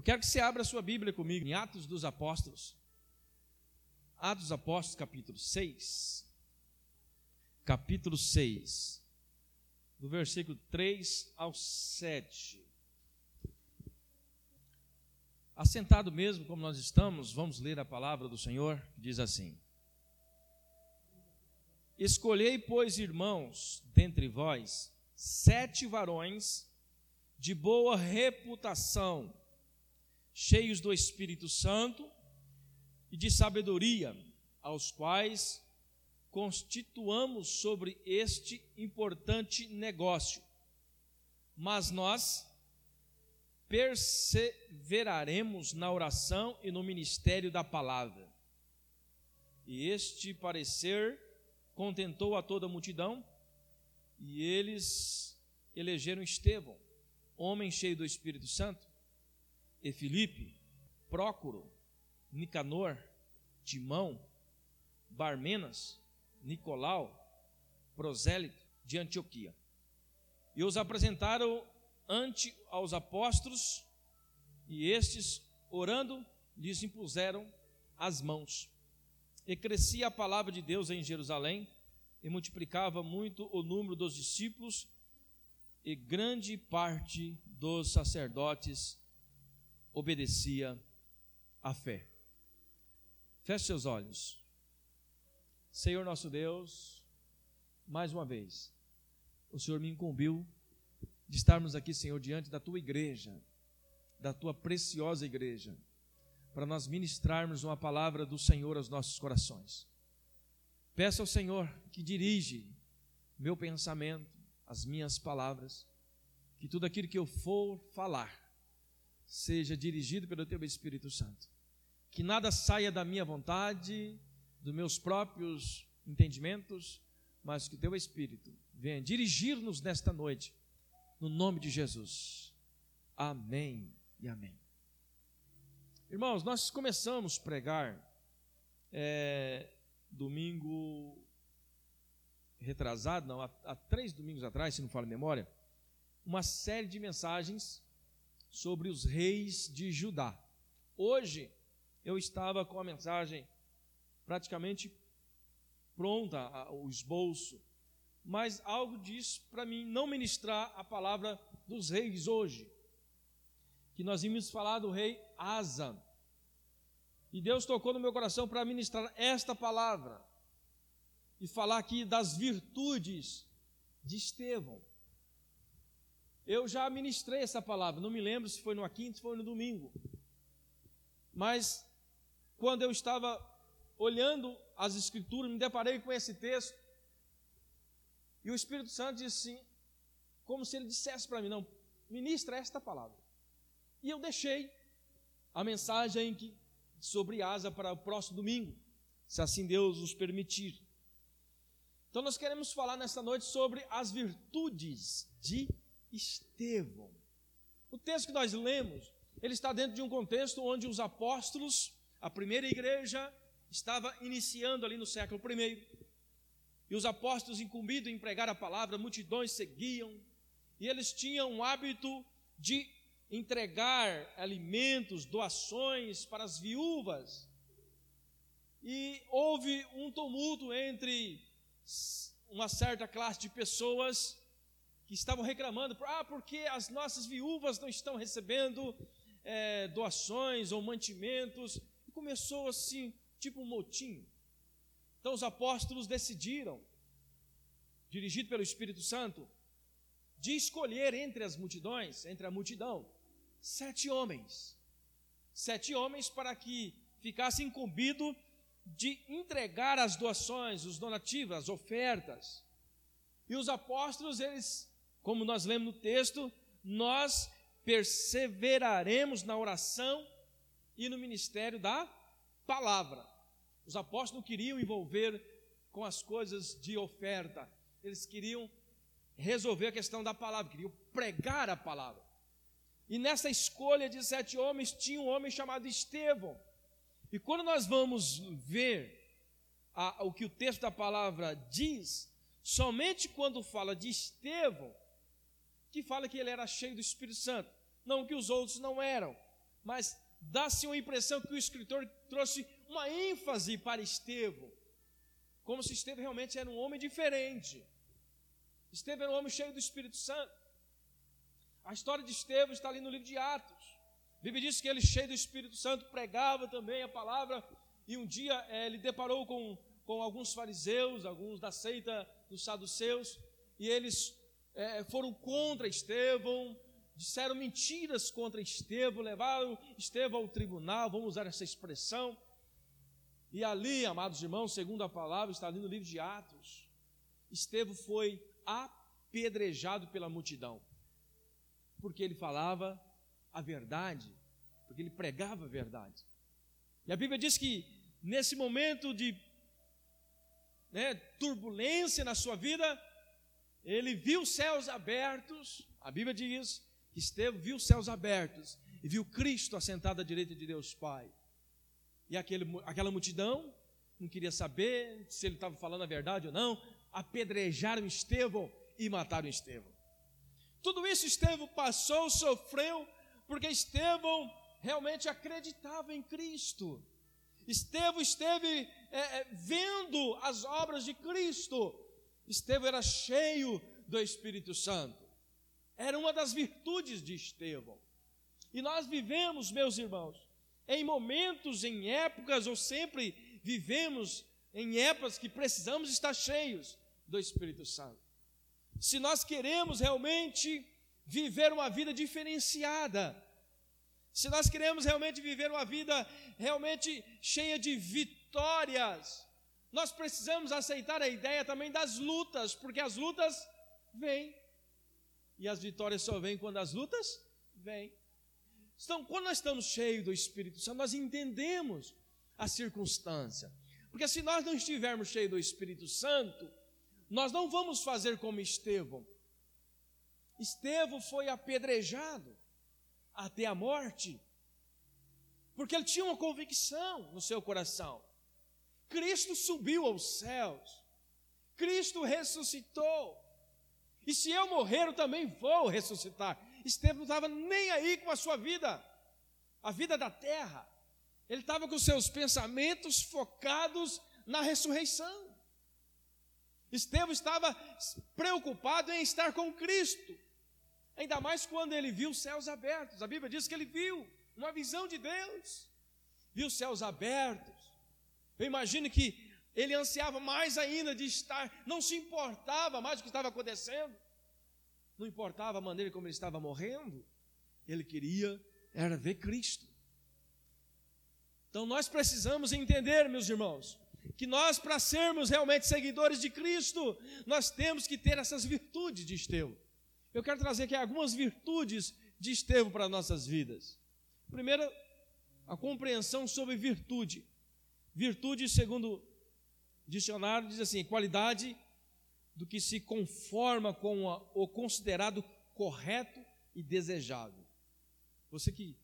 Eu quero que você abra sua Bíblia comigo em Atos dos Apóstolos. Atos dos Apóstolos, capítulo 6. Capítulo 6. Do versículo 3 ao 7. Assentado mesmo como nós estamos, vamos ler a palavra do Senhor, que diz assim: Escolhei, pois, irmãos, dentre vós, sete varões de boa reputação, cheios do Espírito Santo e de sabedoria, aos quais constituamos sobre este importante negócio. Mas nós perseveraremos na oração e no ministério da palavra. E este parecer contentou a toda a multidão, e eles elegeram Estevão, homem cheio do Espírito Santo, e Filipe, Prócoro, Nicanor, Timão, Barmenas, Nicolau, prosélito de Antioquia. E os apresentaram ante aos apóstolos, e estes, orando, lhes impuseram as mãos. E crescia a palavra de Deus em Jerusalém, e multiplicava muito o número dos discípulos, e grande parte dos sacerdotes obedecia à fé. Feche seus olhos. Senhor nosso Deus, mais uma vez, o Senhor me incumbiu de estarmos aqui, Senhor, diante da tua igreja, da tua preciosa igreja, para nós ministrarmos uma palavra do Senhor aos nossos corações. Peço ao Senhor que dirige meu pensamento, as minhas palavras, que tudo aquilo que eu for falar seja dirigido pelo teu Espírito Santo. Que nada saia da minha vontade, dos meus próprios entendimentos, mas que teu Espírito venha dirigir-nos nesta noite, no nome de Jesus. Amém e amém. Irmãos, nós começamos a pregar é, domingo retrasado, não, há, há, três domingos atrás, se não falo memória, uma série de mensagens sobre os reis de Judá. Hoje eu estava com a mensagem praticamente pronta, o esboço, mas algo diz para mim não ministrar a palavra dos reis hoje, que nós vimos falar do rei Asa, e Deus tocou no meu coração para ministrar esta palavra e falar aqui das virtudes de Estevão. Eu já ministrei essa palavra, não me lembro se foi no quinta, se foi no domingo. Mas quando eu estava olhando as escrituras, me deparei com esse texto. E o Espírito Santo disse assim, como se ele dissesse para mim, não, ministra esta palavra. E eu deixei a mensagem que sobre asa para o próximo domingo, se assim Deus nos permitir. Então nós queremos falar nesta noite sobre as virtudes de Estevão. O texto que nós lemos, ele está dentro de um contexto onde os apóstolos, a primeira igreja, estava iniciando ali no século I. E os apóstolos, incumbidos em pregar a palavra, multidões seguiam, e eles tinham o hábito de entregar alimentos, doações para as viúvas. E houve um tumulto entre uma certa classe de pessoas que estavam reclamando, ah, porque as nossas viúvas não estão recebendo é, doações ou mantimentos. E começou assim, tipo um motim. Então os apóstolos decidiram, dirigido pelo Espírito Santo, de escolher entre as multidões, entre a multidão, sete homens. Sete homens para que ficasse incumbido de entregar as doações, os donativos, as ofertas. E os apóstolos, eles, como nós lemos no texto, nós perseveraremos na oração e no ministério da palavra. Os apóstolos queriam envolver com as coisas de oferta, eles queriam resolver a questão da palavra, queriam pregar a palavra. E nessa escolha de sete homens tinha um homem chamado Estevão. E quando nós vamos ver a, o que o texto da palavra diz, somente quando fala de Estevão, que fala que ele era cheio do Espírito Santo, não que os outros não eram, mas dá-se uma impressão que o escritor trouxe uma ênfase para Estevão, como se Estevão realmente era um homem diferente. Estevão era um homem cheio do Espírito Santo. A história de Estevão está ali no livro de Atos. A Bíblia diz que ele, cheio do Espírito Santo, pregava também a palavra, e um dia é, ele deparou com, com alguns fariseus, alguns da seita dos saduceus, e eles é, foram contra Estevão, disseram mentiras contra Estevão, levaram Estevão ao tribunal, vamos usar essa expressão. E ali, amados irmãos, segundo a palavra, está ali no livro de Atos, Estevão foi apedrejado pela multidão, porque ele falava a verdade, porque ele pregava a verdade. E a Bíblia diz que nesse momento de né, turbulência na sua vida, ele viu os céus abertos, a Bíblia diz que Estevão viu os céus abertos e viu Cristo assentado à direita de Deus Pai. E aquele, aquela multidão não queria saber se ele estava falando a verdade ou não, apedrejaram Estevão e mataram Estevão. Tudo isso Estevão passou, sofreu, porque Estevão realmente acreditava em Cristo. Estevão esteve é, é, vendo as obras de Cristo. Estevão era cheio do Espírito Santo. Era uma das virtudes de Estevão. E nós vivemos, meus irmãos, em momentos, em épocas, ou sempre vivemos em épocas que precisamos estar cheios do Espírito Santo. Se nós queremos realmente viver uma vida diferenciada, se nós queremos realmente viver uma vida realmente cheia de vitórias, nós precisamos aceitar a ideia também das lutas, porque as lutas vêm. E as vitórias só vêm quando as lutas vêm. Então, quando nós estamos cheios do Espírito Santo, nós entendemos a circunstância. Porque se nós não estivermos cheios do Espírito Santo, nós não vamos fazer como Estevão. Estevão foi apedrejado até a morte, porque ele tinha uma convicção no seu coração. Cristo subiu aos céus, Cristo ressuscitou. E se eu morrer, eu também vou ressuscitar. Estevão não estava nem aí com a sua vida, a vida da terra. Ele estava com seus pensamentos focados na ressurreição. Estevão estava preocupado em estar com Cristo, ainda mais quando ele viu os céus abertos. A Bíblia diz que ele viu uma visão de Deus, viu os céus abertos. Eu imagino que ele ansiava mais ainda de estar, não se importava mais do que estava acontecendo, não importava a maneira como ele estava morrendo, ele queria era ver Cristo. Então nós precisamos entender, meus irmãos, que nós, para sermos realmente seguidores de Cristo, nós temos que ter essas virtudes de Estevão. Eu quero trazer aqui algumas virtudes de Estevão para nossas vidas. Primeiro, a compreensão sobre virtude. Virtude, segundo dicionário diz assim: qualidade do que se conforma com o considerado correto e desejável. Você que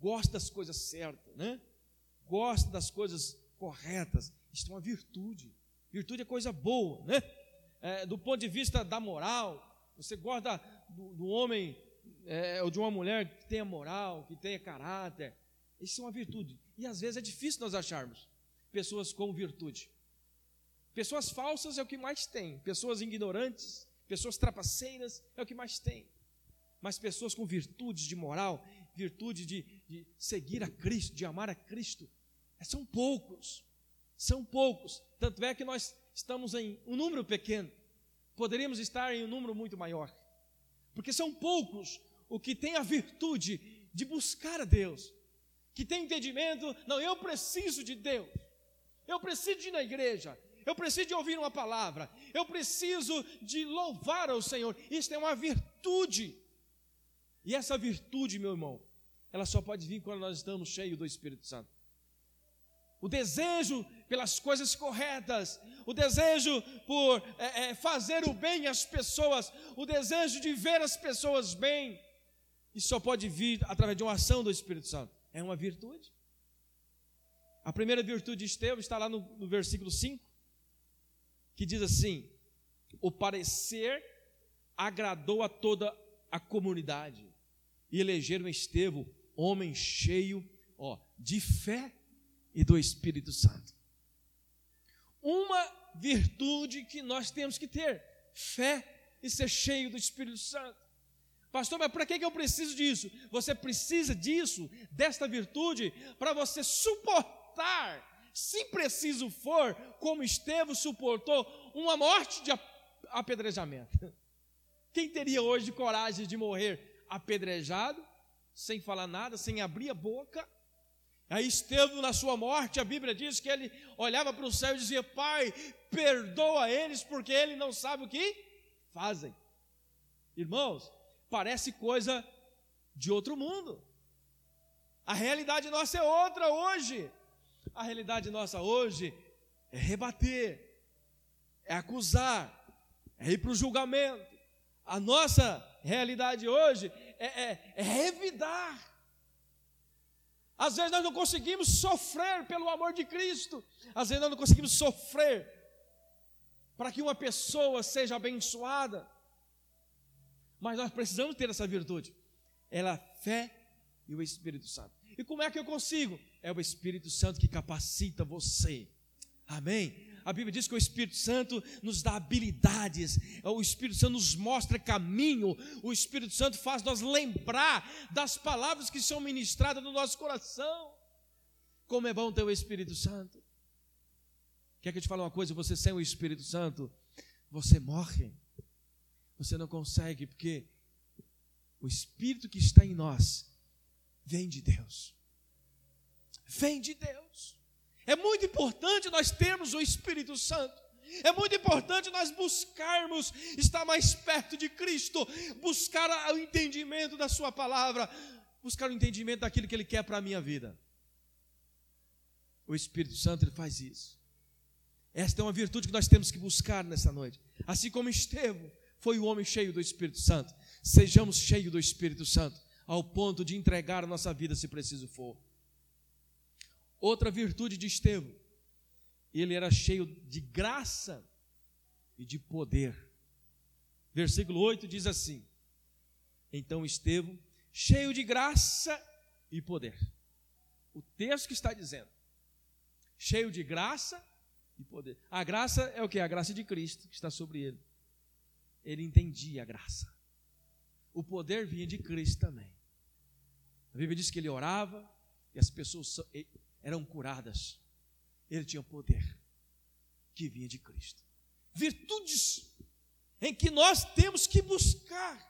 gosta das coisas certas, né? Gosta das coisas corretas, isso é uma virtude. Virtude é coisa boa, né? É, do ponto de vista da moral, você gosta do, do homem é, ou de uma mulher que tenha moral, que tenha caráter. Isso é uma virtude. E às vezes é difícil nós acharmos pessoas com virtude. Pessoas falsas é o que mais tem, pessoas ignorantes, pessoas trapaceiras é o que mais tem. Mas pessoas com virtudes de moral, virtude de, de seguir a Cristo, de amar a Cristo, é, são poucos. São poucos. Tanto é que nós estamos em um número pequeno. Poderíamos estar em um número muito maior. Porque são poucos o que tem a virtude de buscar a Deus, que tem entendimento, não, eu preciso de Deus. Eu preciso de ir na igreja. Eu preciso de ouvir uma palavra. Eu preciso de louvar ao Senhor. Isso é uma virtude. E essa virtude, meu irmão, ela só pode vir quando nós estamos cheios do Espírito Santo. O desejo pelas coisas corretas, o desejo por é, é, fazer o bem às pessoas, o desejo de ver as pessoas bem, isso só pode vir através de uma ação do Espírito Santo. É uma virtude. A primeira virtude de Estevão está lá no, no versículo 5, que diz assim: O parecer agradou a toda a comunidade, e elegeram Estevão homem cheio, ó, de fé e do Espírito Santo. Uma virtude que nós temos que ter: fé e ser cheio do Espírito Santo. Pastor, mas para que eu preciso disso? Você precisa disso, desta virtude, para você suportar, se preciso for, como Estevão suportou, uma morte de apedrejamento. Quem teria hoje coragem de morrer apedrejado, sem falar nada, sem abrir a boca? Aí Estevão, na sua morte, a Bíblia diz que ele olhava para o céu e dizia: Pai, perdoa eles, porque ele não sabe o que fazem. Irmãos, parece coisa de outro mundo. A realidade nossa é outra hoje. A realidade nossa hoje é rebater, é acusar, é ir para o julgamento. A nossa realidade hoje é, é, é revidar. Às vezes nós não conseguimos sofrer pelo amor de Cristo. Às vezes nós não conseguimos sofrer para que uma pessoa seja abençoada. Mas nós precisamos ter essa virtude. Ela é fé e o Espírito Santo. E como é que eu consigo? É o Espírito Santo que capacita você. Amém? a Bíblia diz que o Espírito Santo nos dá habilidades, o Espírito Santo nos mostra caminho, o Espírito Santo faz nós lembrar das palavras que são ministradas no nosso coração. Como é bom ter o Espírito Santo. Quer que eu te fale uma coisa? Você sem o Espírito Santo, você morre. Você não consegue, porque o Espírito que está em nós vem de Deus. Vem de Deus. É muito importante nós termos o Espírito Santo. É muito importante nós buscarmos estar mais perto de Cristo, buscar o entendimento da Sua palavra, buscar o entendimento daquilo que Ele quer para a minha vida. O Espírito Santo ele faz isso. Esta é uma virtude que nós temos que buscar nessa noite. Assim como Estevão foi o homem cheio do Espírito Santo, sejamos cheios do Espírito Santo, ao ponto de entregar a nossa vida se preciso for. Outra virtude de Estevão, ele era cheio de graça e de poder. Versículo 8 diz assim: Então Estevão, cheio de graça e poder. O texto que está dizendo, cheio de graça e poder. A graça é o que? A graça de Cristo que está sobre ele. Ele entendia a graça. O poder vinha de Cristo também. A Bíblia diz que ele orava e as pessoas eram curadas. Ele tinha poder que vinha de Cristo. Virtudes em que nós temos que buscar.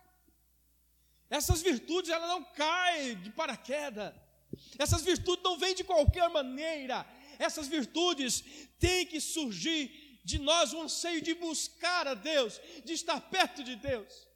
Essas virtudes elas não caem de paraquedas. Essas virtudes não vêm de qualquer maneira. Essas virtudes têm que surgir de nós um anseio de buscar a Deus, de estar perto de Deus.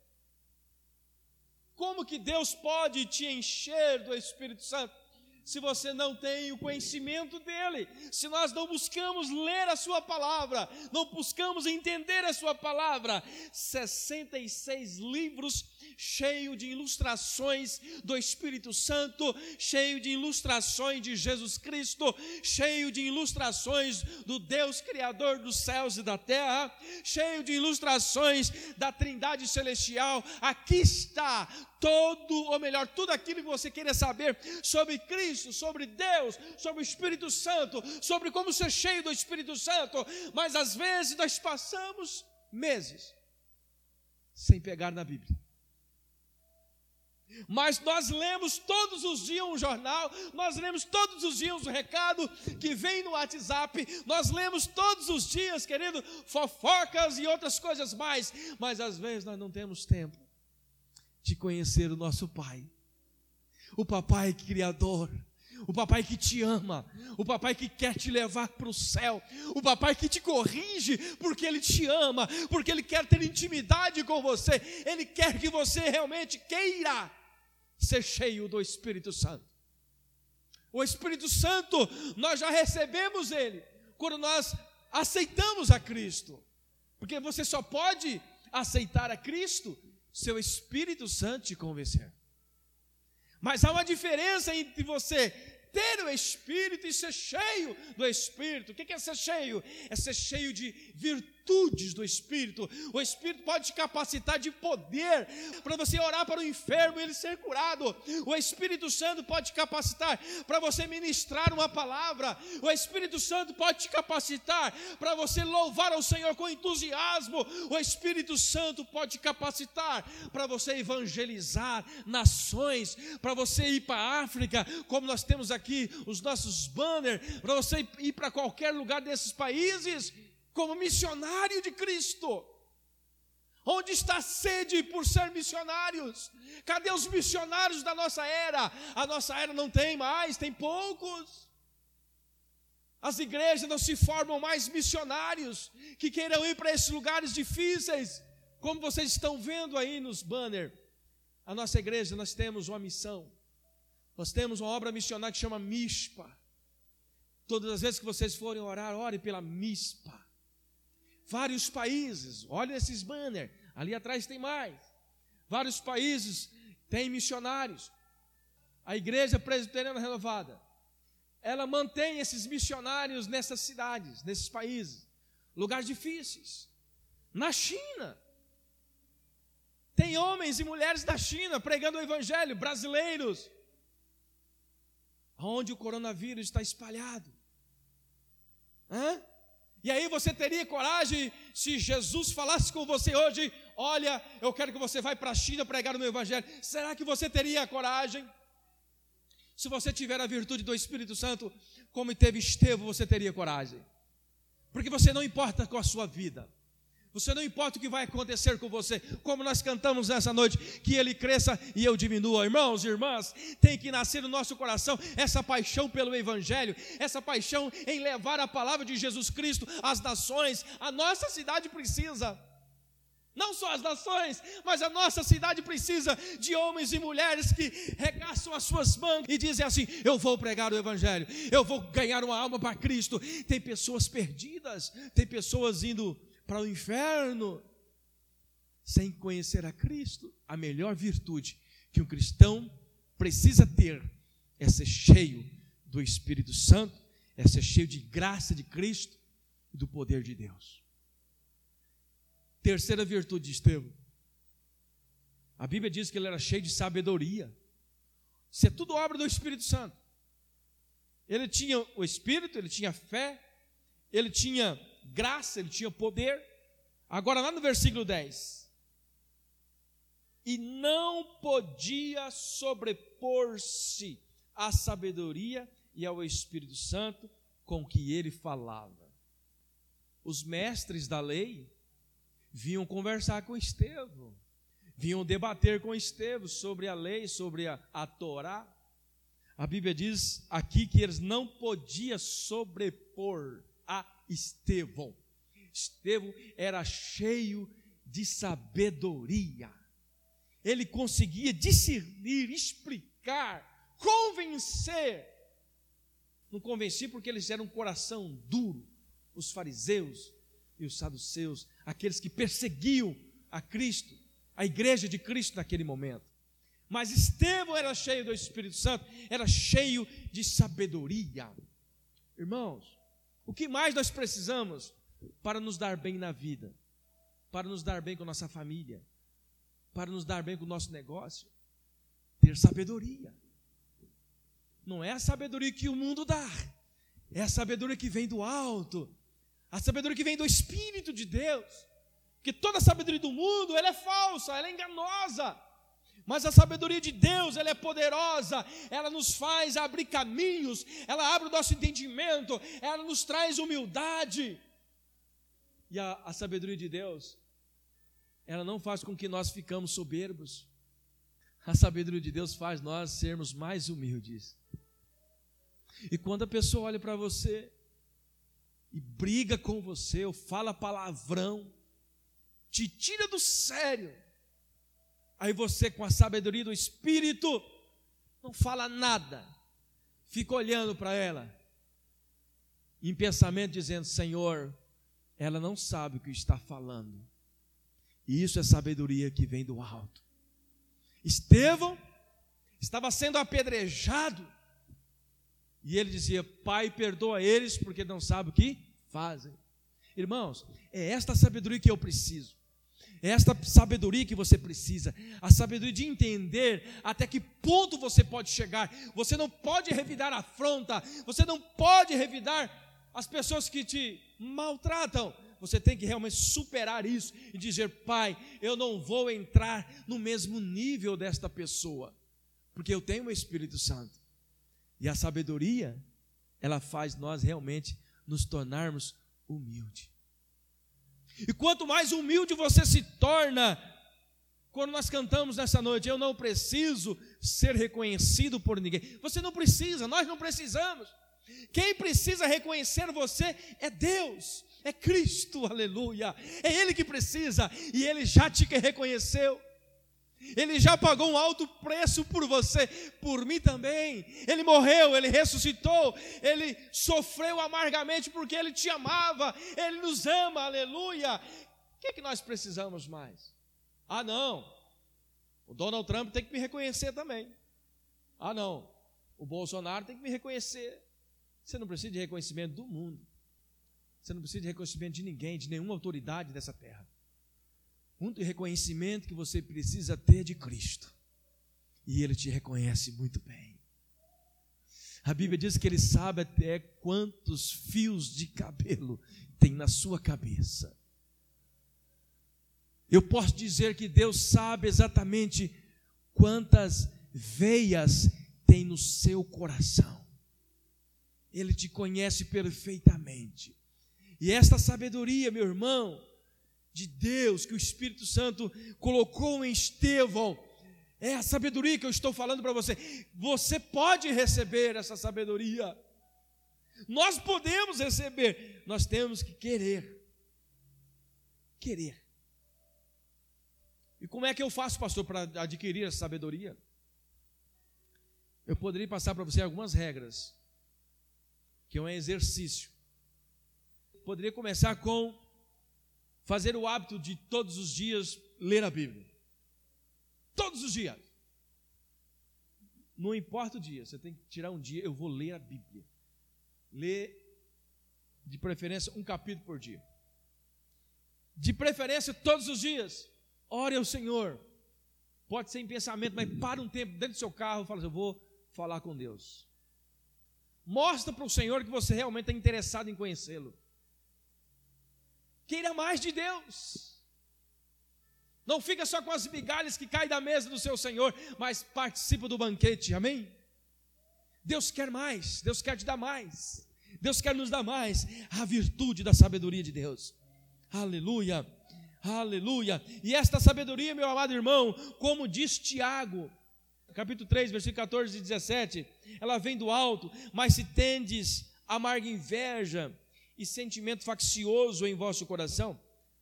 Como que Deus pode te encher do Espírito Santo? se você não tem o conhecimento dele, se nós não buscamos ler a sua palavra, não buscamos entender a sua palavra, 66 livros cheio de ilustrações do Espírito Santo, cheio de ilustrações de Jesus Cristo, cheio de ilustrações do Deus Criador dos céus e da terra, cheio de ilustrações da Trindade Celestial. Aqui está todo, ou melhor, tudo aquilo que você queira saber sobre Cristo, sobre Deus, sobre o Espírito Santo, sobre como ser cheio do Espírito Santo, mas às vezes nós passamos meses sem pegar na Bíblia. Mas nós lemos todos os dias um jornal, nós lemos todos os dias um recado que vem no WhatsApp, nós lemos todos os dias, querido, fofocas e outras coisas mais, mas às vezes nós não temos tempo de conhecer o nosso Pai, o Papai Criador, o papai que te ama, o papai que quer te levar para o céu, o papai que te corrige porque ele te ama, porque ele quer ter intimidade com você, ele quer que você realmente queira ser cheio do Espírito Santo. O Espírito Santo, nós já recebemos ele quando nós aceitamos a Cristo, porque você só pode aceitar a Cristo se o Espírito Santo te convencer. Mas há uma diferença entre você ter o Espírito e ser cheio do Espírito. O que é ser cheio? É ser cheio de virtude virtudes do Espírito. O Espírito pode te capacitar de poder para você orar para o enfermo e ele ser curado. O Espírito Santo pode te capacitar para você ministrar uma palavra. O Espírito Santo pode te capacitar para você louvar ao Senhor com entusiasmo. O Espírito Santo pode te capacitar para você evangelizar nações, para você ir para a África, como nós temos aqui os nossos banners, para você ir para qualquer lugar desses países como missionário de Cristo. Onde está a sede por ser missionários? Cadê os missionários da nossa era? A nossa era não tem mais, tem poucos. As igrejas não se formam mais missionários que queiram ir para esses lugares difíceis, como vocês estão vendo aí nos banners. A nossa igreja, nós temos uma missão. Nós temos uma obra missionária que chama MISPA. Todas as vezes que vocês forem orar, ore pela MISPA. Vários países, olha esses banners, ali atrás tem mais. Vários países têm missionários. A igreja presbiteriana renovada, ela mantém esses missionários nessas cidades, nesses países, lugares difíceis. Na China, tem homens e mulheres da China pregando o evangelho, brasileiros, onde o coronavírus está espalhado. Hã? E aí você teria coragem se Jesus falasse com você hoje: Olha, eu quero que você vá para a China pregar o meu evangelho. Será que você teria coragem? Se você tiver a virtude do Espírito Santo, como teve Estevão, você teria coragem. Porque você não importa com a sua vida. Você não importa o que vai acontecer com você, como nós cantamos nessa noite, que ele cresça e eu diminua. Irmãos e irmãs, tem que nascer no nosso coração essa paixão pelo Evangelho, essa paixão em levar a palavra de Jesus Cristo às nações. A nossa cidade precisa. Não só as nações, mas a nossa cidade precisa de homens e mulheres que regaçam as suas mãos e dizem assim: Eu vou pregar o Evangelho, eu vou ganhar uma alma para Cristo. Tem pessoas perdidas, tem pessoas indo para o inferno sem conhecer a Cristo. A melhor virtude que um cristão precisa ter é ser cheio do Espírito Santo, é ser cheio de graça de Cristo e do poder de Deus. Terceira virtude de Estevão. A Bíblia diz que ele era cheio de sabedoria. Isso é tudo obra do Espírito Santo. Ele tinha o Espírito, ele tinha fé, ele tinha graça, ele tinha poder. Agora, lá no versículo 10: E não podia sobrepor-se à sabedoria e ao Espírito Santo com que ele falava. Os mestres da lei vinham conversar com Estevão, vinham debater com Estevão sobre a lei, sobre a, a Torá. A Bíblia diz aqui que eles não podiam sobrepor a Estevão. Estevão era cheio de sabedoria. Ele conseguia discernir, explicar, convencer. Não convenci porque eles eram um coração duro, os fariseus e os saduceus, aqueles que perseguiam a Cristo, a igreja de Cristo naquele momento. Mas Estevão era cheio do Espírito Santo, era cheio de sabedoria. Irmãos, o que mais nós precisamos para nos dar bem na vida? Para nos dar bem com nossa família? Para nos dar bem com o nosso negócio? Ter sabedoria. Não é a sabedoria que o mundo dá, é a sabedoria que vem do alto, a sabedoria que vem do Espírito de Deus. Que toda a sabedoria do mundo ela é falsa, ela é enganosa. Mas a sabedoria de Deus, ela é poderosa, ela nos faz abrir caminhos, ela abre o nosso entendimento, ela nos traz humildade. E a, a sabedoria de Deus, ela não faz com que nós ficamos soberbos. A sabedoria de Deus faz nós sermos mais humildes. E quando a pessoa olha para você e briga com você, ou fala palavrão, te tira do sério, Aí você, com a sabedoria do Espírito, não fala nada, fica olhando para ela, em pensamento, dizendo: Senhor, ela não sabe o que está falando. E isso é sabedoria que vem do alto. Estevão estava sendo apedrejado, e ele dizia: Pai, perdoa eles, porque não sabem o que fazem. Irmãos, é esta sabedoria que eu preciso. É esta sabedoria que você precisa, a sabedoria de entender até que ponto você pode chegar. Você não pode revidar a afronta, você não pode revidar as pessoas que te maltratam. Você tem que realmente superar isso e dizer: Pai, eu não vou entrar no mesmo nível desta pessoa, porque eu tenho o Espírito Santo. E a sabedoria, ela faz nós realmente nos tornarmos humildes. E quanto mais humilde você se torna, quando nós cantamos nessa noite, eu não preciso ser reconhecido por ninguém. Você não precisa, nós não precisamos. Quem precisa reconhecer você é Deus, é Cristo, aleluia. É Ele que precisa e Ele já te reconheceu. Ele já pagou um alto preço por você, por mim também. Ele morreu, ele ressuscitou, ele sofreu amargamente porque ele te amava, ele nos ama, aleluia. O que, é que nós precisamos mais? Ah, não, o Donald Trump tem que me reconhecer também. Ah, não, o Bolsonaro tem que me reconhecer. Você não precisa de reconhecimento do mundo, você não precisa de reconhecimento de ninguém, de nenhuma autoridade dessa terra muito reconhecimento que você precisa ter de Cristo. E Ele te reconhece muito bem. A Bíblia diz que Ele sabe até quantos fios de cabelo tem na sua cabeça. Eu posso dizer que Deus sabe exatamente quantas veias tem no seu coração. Ele te conhece perfeitamente. E esta sabedoria, meu irmão, de Deus que o Espírito Santo colocou em Estevão. É a sabedoria que eu estou falando para você. Você pode receber essa sabedoria. Nós podemos receber, nós temos que querer. Querer. E como é que eu faço, pastor, para adquirir essa sabedoria? Eu poderia passar para você algumas regras, que é um exercício. Poderia começar com fazer o hábito de todos os dias ler a Bíblia. Todos os dias. Não importa o dia, você tem que tirar um dia, eu vou ler a Bíblia. Ler, de preferência, um capítulo por dia. De preferência, todos os dias. Ore ao Senhor. Pode ser em pensamento, mas para um tempo dentro do seu carro e fala assim: Eu vou falar com Deus. Mostra para o Senhor que você realmente está interessado em conhecê-lo. Queira mais de Deus. Não fica só com as migalhas que caem da mesa do seu Senhor, mas participa do banquete, amém? Deus quer mais, Deus quer te dar mais, Deus quer nos dar mais a virtude da sabedoria de Deus, aleluia, aleluia. E esta sabedoria, meu amado irmão, como diz Tiago, capítulo 3, versículo 14 e 17, ela vem do alto, mas se tendes amarga inveja, e sentimento faccioso em vosso coração,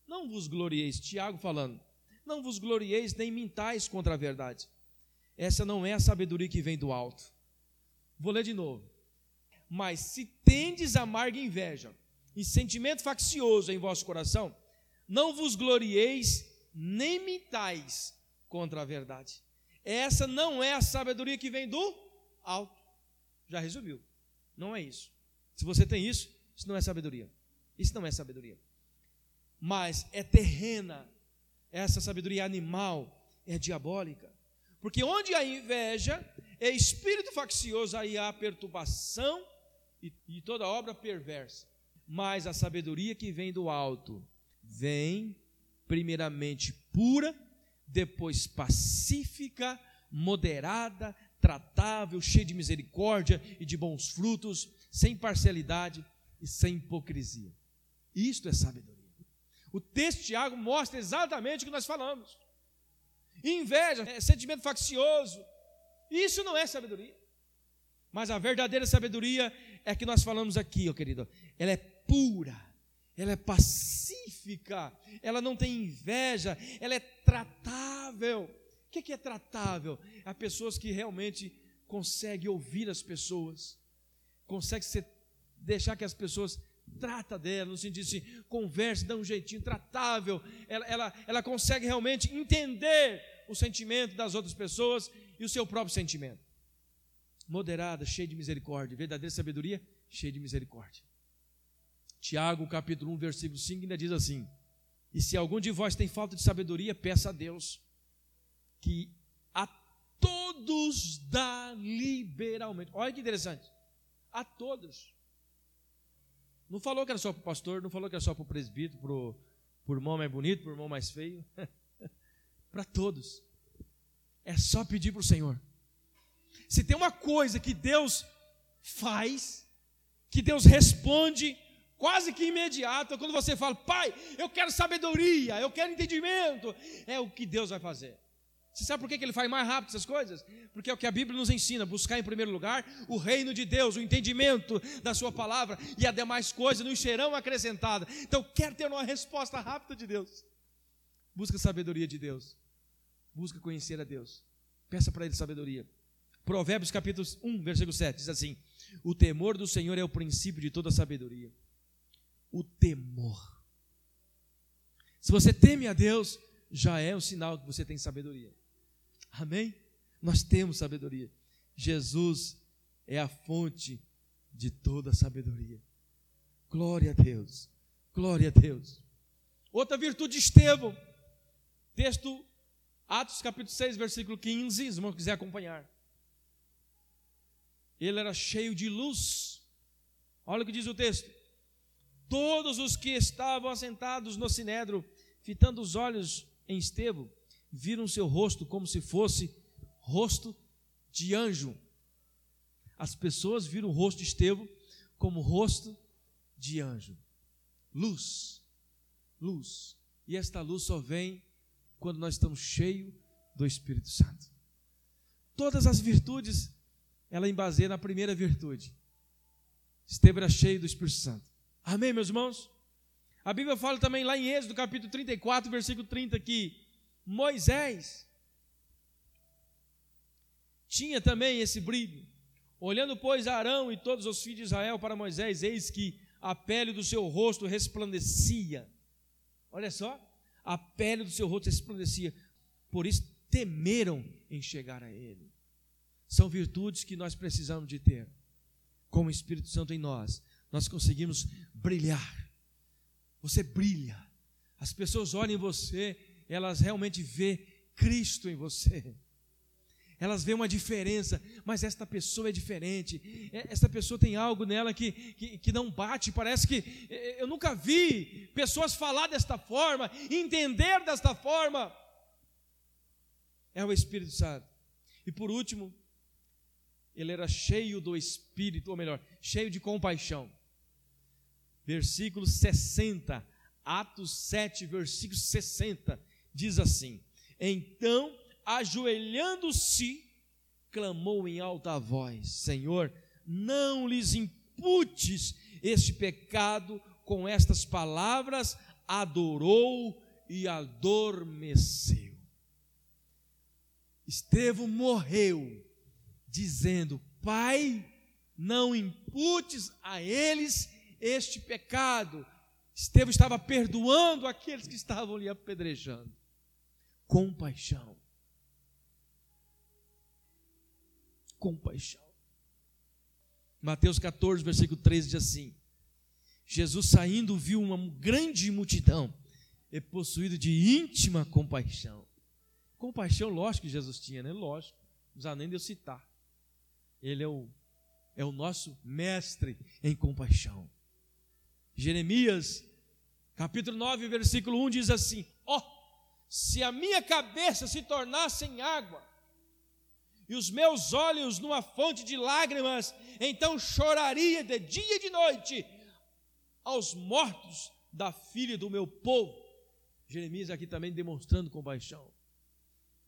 não vos glorieis, Tiago falando, não vos glorieis nem mintais contra a verdade. Essa não é a sabedoria que vem do alto. Vou ler de novo. Mas se tendes amarga inveja e sentimento faccioso em vosso coração, não vos glorieis nem mintais contra a verdade. Essa não é a sabedoria que vem do alto. Já resumiu. Não é isso. Se você tem isso, isso não é sabedoria. Isso não é sabedoria. Mas é terrena. Essa sabedoria animal é diabólica. Porque onde há inveja, é espírito faccioso, aí há perturbação e, e toda obra perversa. Mas a sabedoria que vem do alto vem primeiramente pura, depois pacífica, moderada, tratável, cheia de misericórdia e de bons frutos, sem parcialidade e sem hipocrisia. Isto é sabedoria. O texto de Tiago mostra exatamente o que nós falamos. Inveja, é sentimento faccioso. Isso não é sabedoria. Mas a verdadeira sabedoria é que nós falamos aqui, ó querido. Ela é pura, ela é pacífica, ela não tem inveja, ela é tratável. O que é tratável? Há pessoas que realmente conseguem ouvir as pessoas, conseguem ser deixar que as pessoas trata dela, no sentido assim, converse, dá um jeitinho tratável, ela, ela, ela consegue realmente entender o sentimento das outras pessoas e o seu próprio sentimento. Moderada, cheia de misericórdia, verdadeira sabedoria, cheia de misericórdia. Tiago, capítulo 1, versículo 5, ainda diz assim: E se algum de vós tem falta de sabedoria, peça a Deus, que a todos dá liberalmente. Olha que interessante. A todos. Não falou que era só para o pastor, não falou que era só para o presbítero, para o irmão mais bonito, para o irmão mais feio. para todos. É só pedir para o Senhor. Se tem uma coisa que Deus faz, que Deus responde quase que imediato, quando você fala, Pai, eu quero sabedoria, eu quero entendimento, é o que Deus vai fazer. Você sabe por que ele faz mais rápido essas coisas? Porque é o que a Bíblia nos ensina: buscar em primeiro lugar o reino de Deus, o entendimento da Sua palavra, e as demais coisas nos serão acrescentadas. Então, quer ter uma resposta rápida de Deus? Busca a sabedoria de Deus, busca conhecer a Deus, peça para Ele sabedoria. Provérbios capítulo 1, versículo 7 diz assim: O temor do Senhor é o princípio de toda sabedoria. O temor. Se você teme a Deus, já é um sinal que você tem sabedoria. Amém? Nós temos sabedoria. Jesus é a fonte de toda sabedoria. Glória a Deus. Glória a Deus. Outra virtude de Estevão. Texto Atos capítulo 6, versículo 15, se irmão quiser acompanhar. Ele era cheio de luz. Olha o que diz o texto. Todos os que estavam assentados no sinédrio, fitando os olhos em Estevão, viram seu rosto como se fosse rosto de anjo. As pessoas viram o rosto de Estevão como rosto de anjo. Luz, luz. E esta luz só vem quando nós estamos cheios do Espírito Santo. Todas as virtudes, ela embaseia na primeira virtude. Estevão era cheio do Espírito Santo. Amém, meus irmãos? A Bíblia fala também lá em Êxodo, capítulo 34, versículo 30, que Moisés tinha também esse brilho. Olhando, pois, Arão e todos os filhos de Israel para Moisés, eis que a pele do seu rosto resplandecia. Olha só, a pele do seu rosto resplandecia. Por isso temeram em chegar a ele. São virtudes que nós precisamos de ter. Com o Espírito Santo em nós, nós conseguimos brilhar. Você brilha. As pessoas olham em você elas realmente vê Cristo em você. Elas veem uma diferença, mas esta pessoa é diferente. Esta pessoa tem algo nela que, que, que não bate. Parece que eu nunca vi pessoas falar desta forma, entender desta forma. É o Espírito Santo. E por último, ele era cheio do Espírito, ou melhor, cheio de compaixão. Versículo 60, Atos 7, versículo 60 diz assim: Então, ajoelhando-se, clamou em alta voz: Senhor, não lhes imputes este pecado. Com estas palavras, adorou e adormeceu. Estevão morreu, dizendo: Pai, não imputes a eles este pecado. Estevão estava perdoando aqueles que estavam lhe apedrejando compaixão. Compaixão. Mateus 14, versículo 13 diz assim: Jesus saindo viu uma grande multidão e possuído de íntima compaixão. Compaixão, lógico que Jesus tinha, né? Lógico, não precisa nem de eu citar. Ele é o, é o nosso mestre em compaixão. Jeremias, capítulo 9, versículo 1 diz assim: Ó, oh, se a minha cabeça se tornasse em água, e os meus olhos numa fonte de lágrimas, então choraria de dia e de noite aos mortos da filha do meu povo. Jeremias aqui também demonstrando compaixão.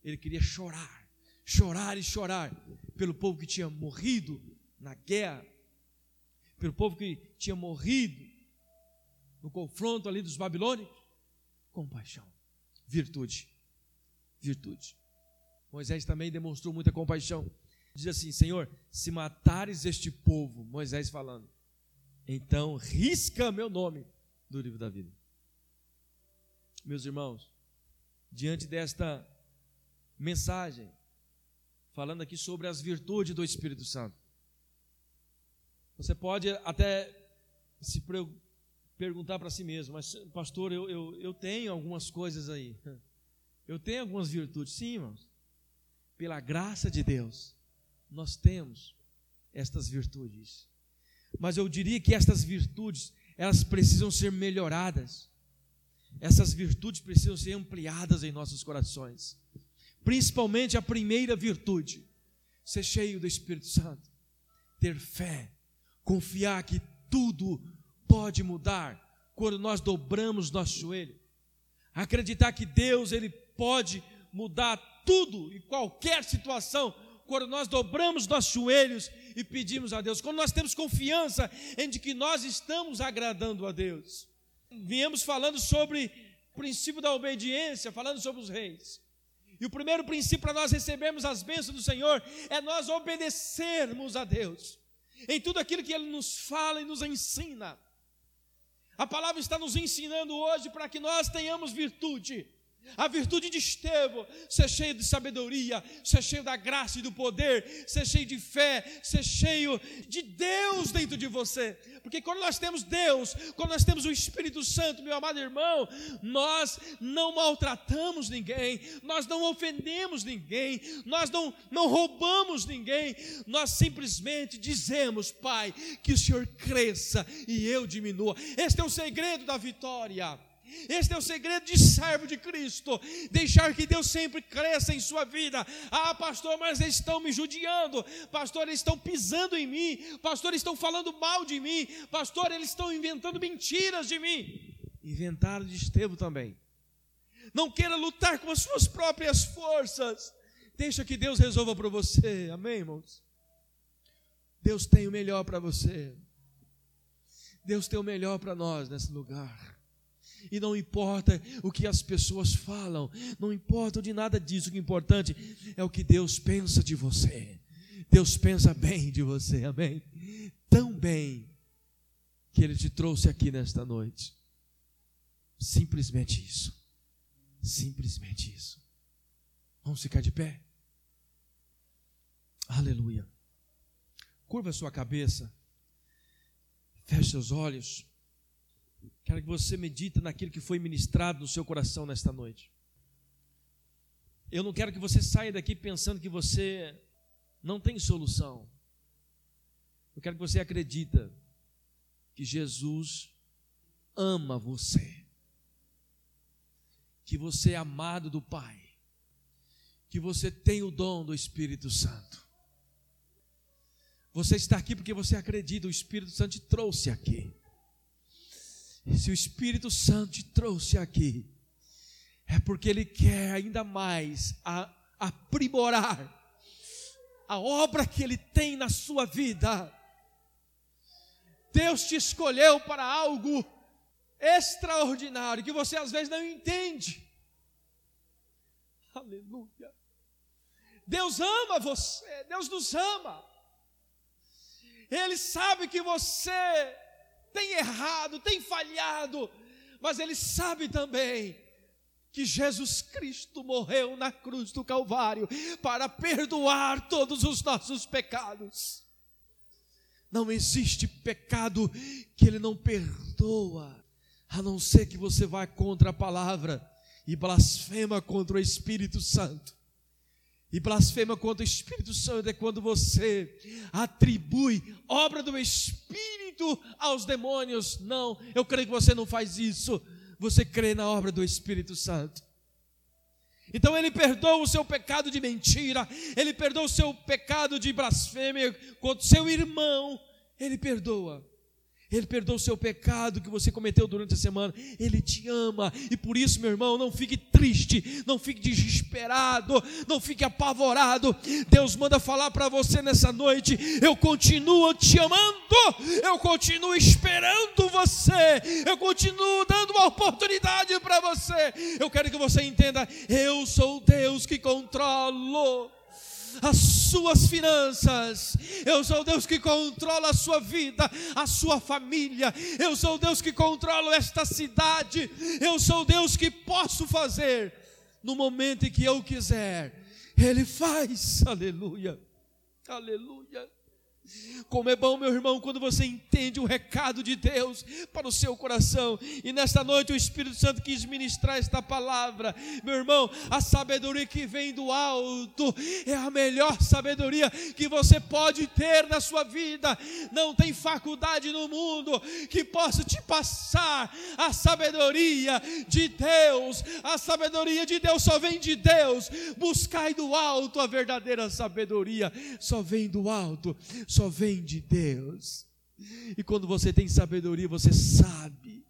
Ele queria chorar, chorar e chorar pelo povo que tinha morrido na guerra, pelo povo que tinha morrido no confronto ali dos babilônicos. Compaixão virtude. Virtude. Moisés também demonstrou muita compaixão. Diz assim: Senhor, se matares este povo, Moisés falando, então risca meu nome do livro da vida. Meus irmãos, diante desta mensagem, falando aqui sobre as virtudes do Espírito Santo, você pode até se perguntar para si mesmo, mas pastor, eu, eu, eu tenho algumas coisas aí. Eu tenho algumas virtudes. Sim, irmãos. Pela graça de Deus, nós temos estas virtudes. Mas eu diria que estas virtudes, elas precisam ser melhoradas. Essas virtudes precisam ser ampliadas em nossos corações. Principalmente a primeira virtude, ser cheio do Espírito Santo, ter fé, confiar que tudo pode mudar quando nós dobramos nosso joelho. Acreditar que Deus ele pode mudar tudo e qualquer situação quando nós dobramos nossos joelhos e pedimos a Deus, quando nós temos confiança em de que nós estamos agradando a Deus. Viemos falando sobre o princípio da obediência, falando sobre os reis. E o primeiro princípio para nós recebermos as bênçãos do Senhor é nós obedecermos a Deus em tudo aquilo que Ele nos fala e nos ensina. A palavra está nos ensinando hoje para que nós tenhamos virtude. A virtude de Estevão, ser cheio de sabedoria, ser cheio da graça e do poder, ser cheio de fé, ser cheio de Deus dentro de você. Porque quando nós temos Deus, quando nós temos o Espírito Santo, meu amado irmão, nós não maltratamos ninguém, nós não ofendemos ninguém, nós não, não roubamos ninguém, nós simplesmente dizemos, Pai, que o Senhor cresça e eu diminua. Este é o segredo da vitória. Este é o segredo de servo de Cristo. Deixar que Deus sempre cresça em sua vida. Ah, pastor, mas eles estão me judiando. Pastor, eles estão pisando em mim. Pastor, eles estão falando mal de mim. Pastor, eles estão inventando mentiras de mim. Inventaram de Estevão também. Não queira lutar com as suas próprias forças. Deixa que Deus resolva para você. Amém, irmãos? Deus tem o melhor para você. Deus tem o melhor para nós nesse lugar. E não importa o que as pessoas falam, não importa de nada disso, o que é importante é o que Deus pensa de você. Deus pensa bem de você, amém? Tão bem que Ele te trouxe aqui nesta noite. Simplesmente isso. Simplesmente isso. Vamos ficar de pé? Aleluia. Curva sua cabeça. Feche seus olhos. Quero que você medite naquilo que foi ministrado no seu coração nesta noite. Eu não quero que você saia daqui pensando que você não tem solução. Eu quero que você acredita que Jesus ama você. Que você é amado do Pai. Que você tem o dom do Espírito Santo. Você está aqui porque você acredita, o Espírito Santo te trouxe aqui. Se o Espírito Santo te trouxe aqui, é porque Ele quer ainda mais a, aprimorar a obra que Ele tem na sua vida. Deus te escolheu para algo extraordinário que você às vezes não entende. Aleluia. Deus ama você, Deus nos ama. Ele sabe que você tem errado, tem falhado, mas ele sabe também que Jesus Cristo morreu na cruz do Calvário para perdoar todos os nossos pecados. Não existe pecado que ele não perdoa, a não ser que você vá contra a palavra e blasfema contra o Espírito Santo. E blasfema contra o Espírito Santo é quando você atribui obra do Espírito aos demônios. Não, eu creio que você não faz isso. Você crê na obra do Espírito Santo. Então ele perdoa o seu pecado de mentira, ele perdoa o seu pecado de blasfêmia contra o seu irmão, ele perdoa. Ele perdoa o seu pecado que você cometeu durante a semana. Ele te ama. E por isso, meu irmão, não fique triste, não fique desesperado, não fique apavorado. Deus manda falar para você nessa noite: eu continuo te amando, eu continuo esperando você, eu continuo dando uma oportunidade para você. Eu quero que você entenda: eu sou Deus que controlo as suas finanças. Eu sou Deus que controla a sua vida, a sua família. Eu sou Deus que controlo esta cidade. Eu sou Deus que posso fazer no momento em que eu quiser. Ele faz. Aleluia. Aleluia. Como é bom, meu irmão, quando você entende o recado de Deus para o seu coração. E nesta noite o Espírito Santo quis ministrar esta palavra. Meu irmão, a sabedoria que vem do alto é a melhor sabedoria que você pode ter na sua vida. Não tem faculdade no mundo que possa te passar a sabedoria de Deus. A sabedoria de Deus só vem de Deus. Buscai do alto a verdadeira sabedoria. Só vem do alto, só vem de Deus. E quando você tem sabedoria, você sabe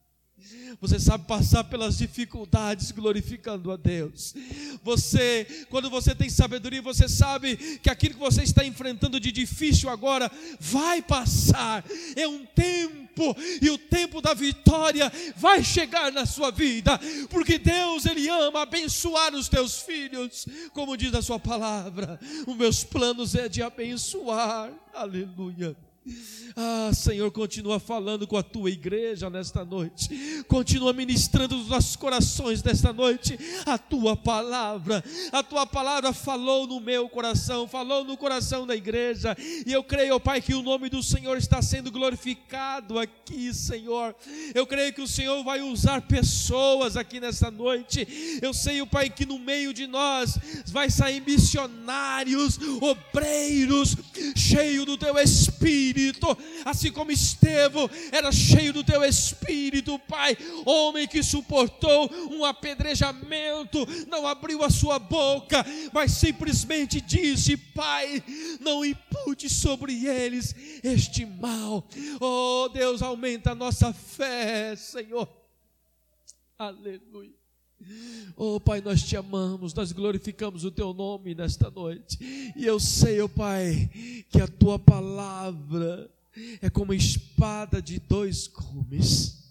você sabe passar pelas dificuldades glorificando a Deus. Você, quando você tem sabedoria, você sabe que aquilo que você está enfrentando de difícil agora vai passar. É um tempo e o tempo da vitória vai chegar na sua vida, porque Deus ele ama abençoar os teus filhos, como diz a sua palavra. Os meus planos é de abençoar. Aleluia. Ah, Senhor, continua falando com a tua igreja nesta noite, continua ministrando nos nossos corações nesta noite a tua palavra. A tua palavra falou no meu coração, falou no coração da igreja, e eu creio, Pai, que o nome do Senhor está sendo glorificado aqui, Senhor. Eu creio que o Senhor vai usar pessoas aqui nesta noite. Eu sei, Pai, que no meio de nós vai sair missionários, obreiros, cheio do teu espírito Espírito, assim como Estevão era cheio do teu Espírito, Pai, homem que suportou um apedrejamento, não abriu a sua boca, mas simplesmente disse: Pai, não impute sobre eles este mal. Oh Deus, aumenta a nossa fé, Senhor. Aleluia. Oh Pai, nós te amamos, nós glorificamos o teu nome nesta noite. E eu sei, oh Pai, que a tua palavra é como espada de dois gumes.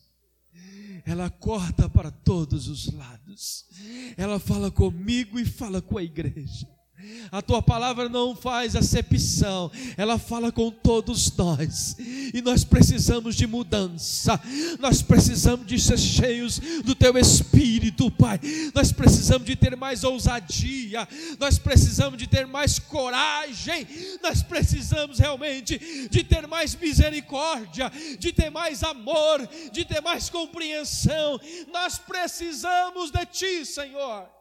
Ela corta para todos os lados. Ela fala comigo e fala com a igreja. A tua palavra não faz acepção, ela fala com todos nós. E nós precisamos de mudança. Nós precisamos de ser cheios do teu espírito, Pai. Nós precisamos de ter mais ousadia. Nós precisamos de ter mais coragem. Nós precisamos realmente de ter mais misericórdia, de ter mais amor, de ter mais compreensão. Nós precisamos de ti, Senhor.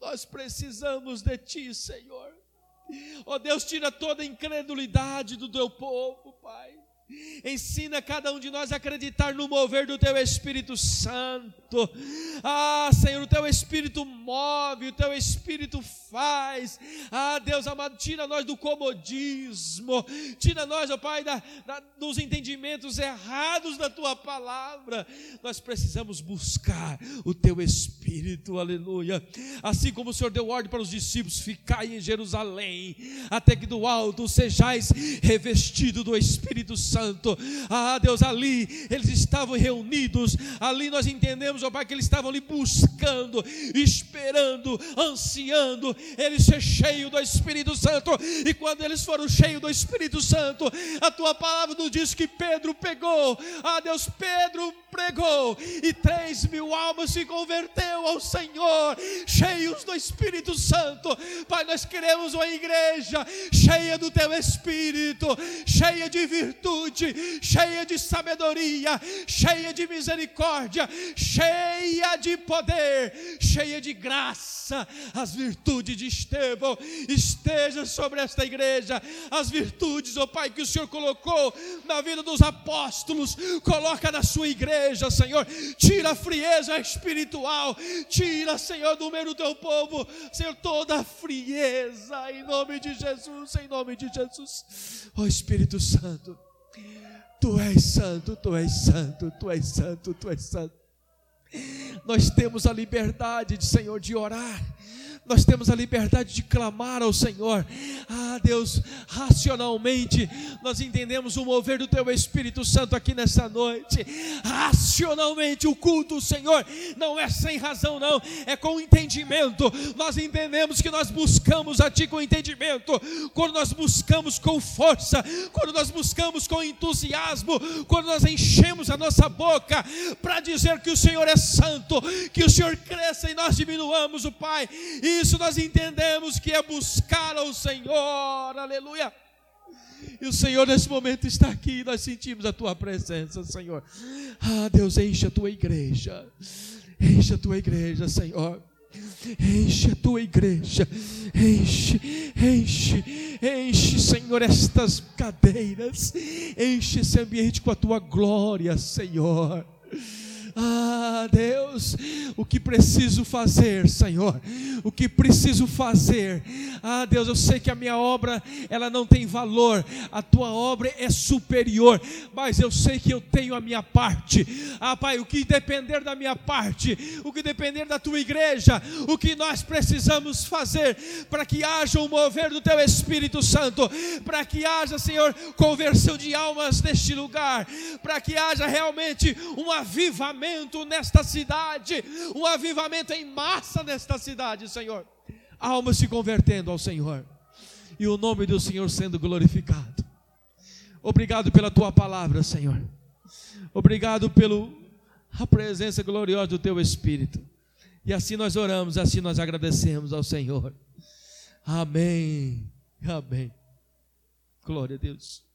Nós precisamos de Ti, Senhor. Ó oh, Deus, tira toda a incredulidade do Teu povo, Pai. Ensina cada um de nós a acreditar no mover do Teu Espírito Santo. Ah, Senhor, o Teu Espírito move, o Teu Espírito faz. Ah, Deus amado, tira nós do comodismo, tira nós, ó oh Pai, da, da, dos entendimentos errados da Tua palavra. Nós precisamos buscar o Teu Espírito, aleluia. Assim como o Senhor deu ordem para os discípulos, ficai em Jerusalém, até que do alto sejais revestido do Espírito Santo Santo. Ah, Deus, ali eles estavam reunidos, ali nós entendemos, ó Pai, que eles estavam ali buscando, esperando, ansiando, eles ser cheios do Espírito Santo. E quando eles foram cheios do Espírito Santo, a tua palavra nos diz que Pedro pegou, ah, Deus, Pedro pregou, e três mil almas se converteu ao Senhor, cheios do Espírito Santo. Pai, nós queremos uma igreja cheia do teu Espírito, cheia de virtude cheia de sabedoria, cheia de misericórdia, cheia de poder, cheia de graça. As virtudes de Estevão esteja sobre esta igreja, as virtudes, ó oh Pai, que o Senhor colocou na vida dos apóstolos, coloca na sua igreja, Senhor. Tira a frieza espiritual, tira, Senhor, do meio do teu povo, Senhor, toda a frieza, em nome de Jesus, em nome de Jesus. Ó oh, Espírito Santo. Tu és santo, tu és santo, tu és santo, tu és santo. Nós temos a liberdade, de, Senhor, de orar nós temos a liberdade de clamar ao Senhor. Ah, Deus, racionalmente, nós entendemos o mover do Teu Espírito Santo aqui nessa noite. Racionalmente, o culto do Senhor não é sem razão, não, é com entendimento. Nós entendemos que nós buscamos a Ti com entendimento, quando nós buscamos com força, quando nós buscamos com entusiasmo, quando nós enchemos a nossa boca para dizer que o Senhor é santo, que o Senhor cresça e nós diminuamos o Pai. E isso nós entendemos que é buscar ao Senhor, aleluia. E o Senhor, nesse momento, está aqui. Nós sentimos a tua presença, Senhor. Ah, Deus, enche a tua igreja. Enche a tua igreja, Senhor. Enche a tua igreja, enche, enche, enche, Senhor, estas cadeiras, enche esse ambiente com a tua glória, Senhor. Ah, Deus, o que preciso fazer, Senhor? O que preciso fazer? Ah, Deus, eu sei que a minha obra, ela não tem valor, a tua obra é superior, mas eu sei que eu tenho a minha parte. Ah, Pai, o que depender da minha parte, o que depender da tua igreja, o que nós precisamos fazer para que haja o um mover do teu Espírito Santo, para que haja, Senhor, conversão de almas neste lugar, para que haja realmente um avivamento avivamento nesta cidade, um avivamento em massa nesta cidade, Senhor. Almas se convertendo ao Senhor e o nome do Senhor sendo glorificado. Obrigado pela tua palavra, Senhor. Obrigado pela presença gloriosa do teu Espírito. E assim nós oramos, assim nós agradecemos ao Senhor. Amém. Amém. Glória a Deus.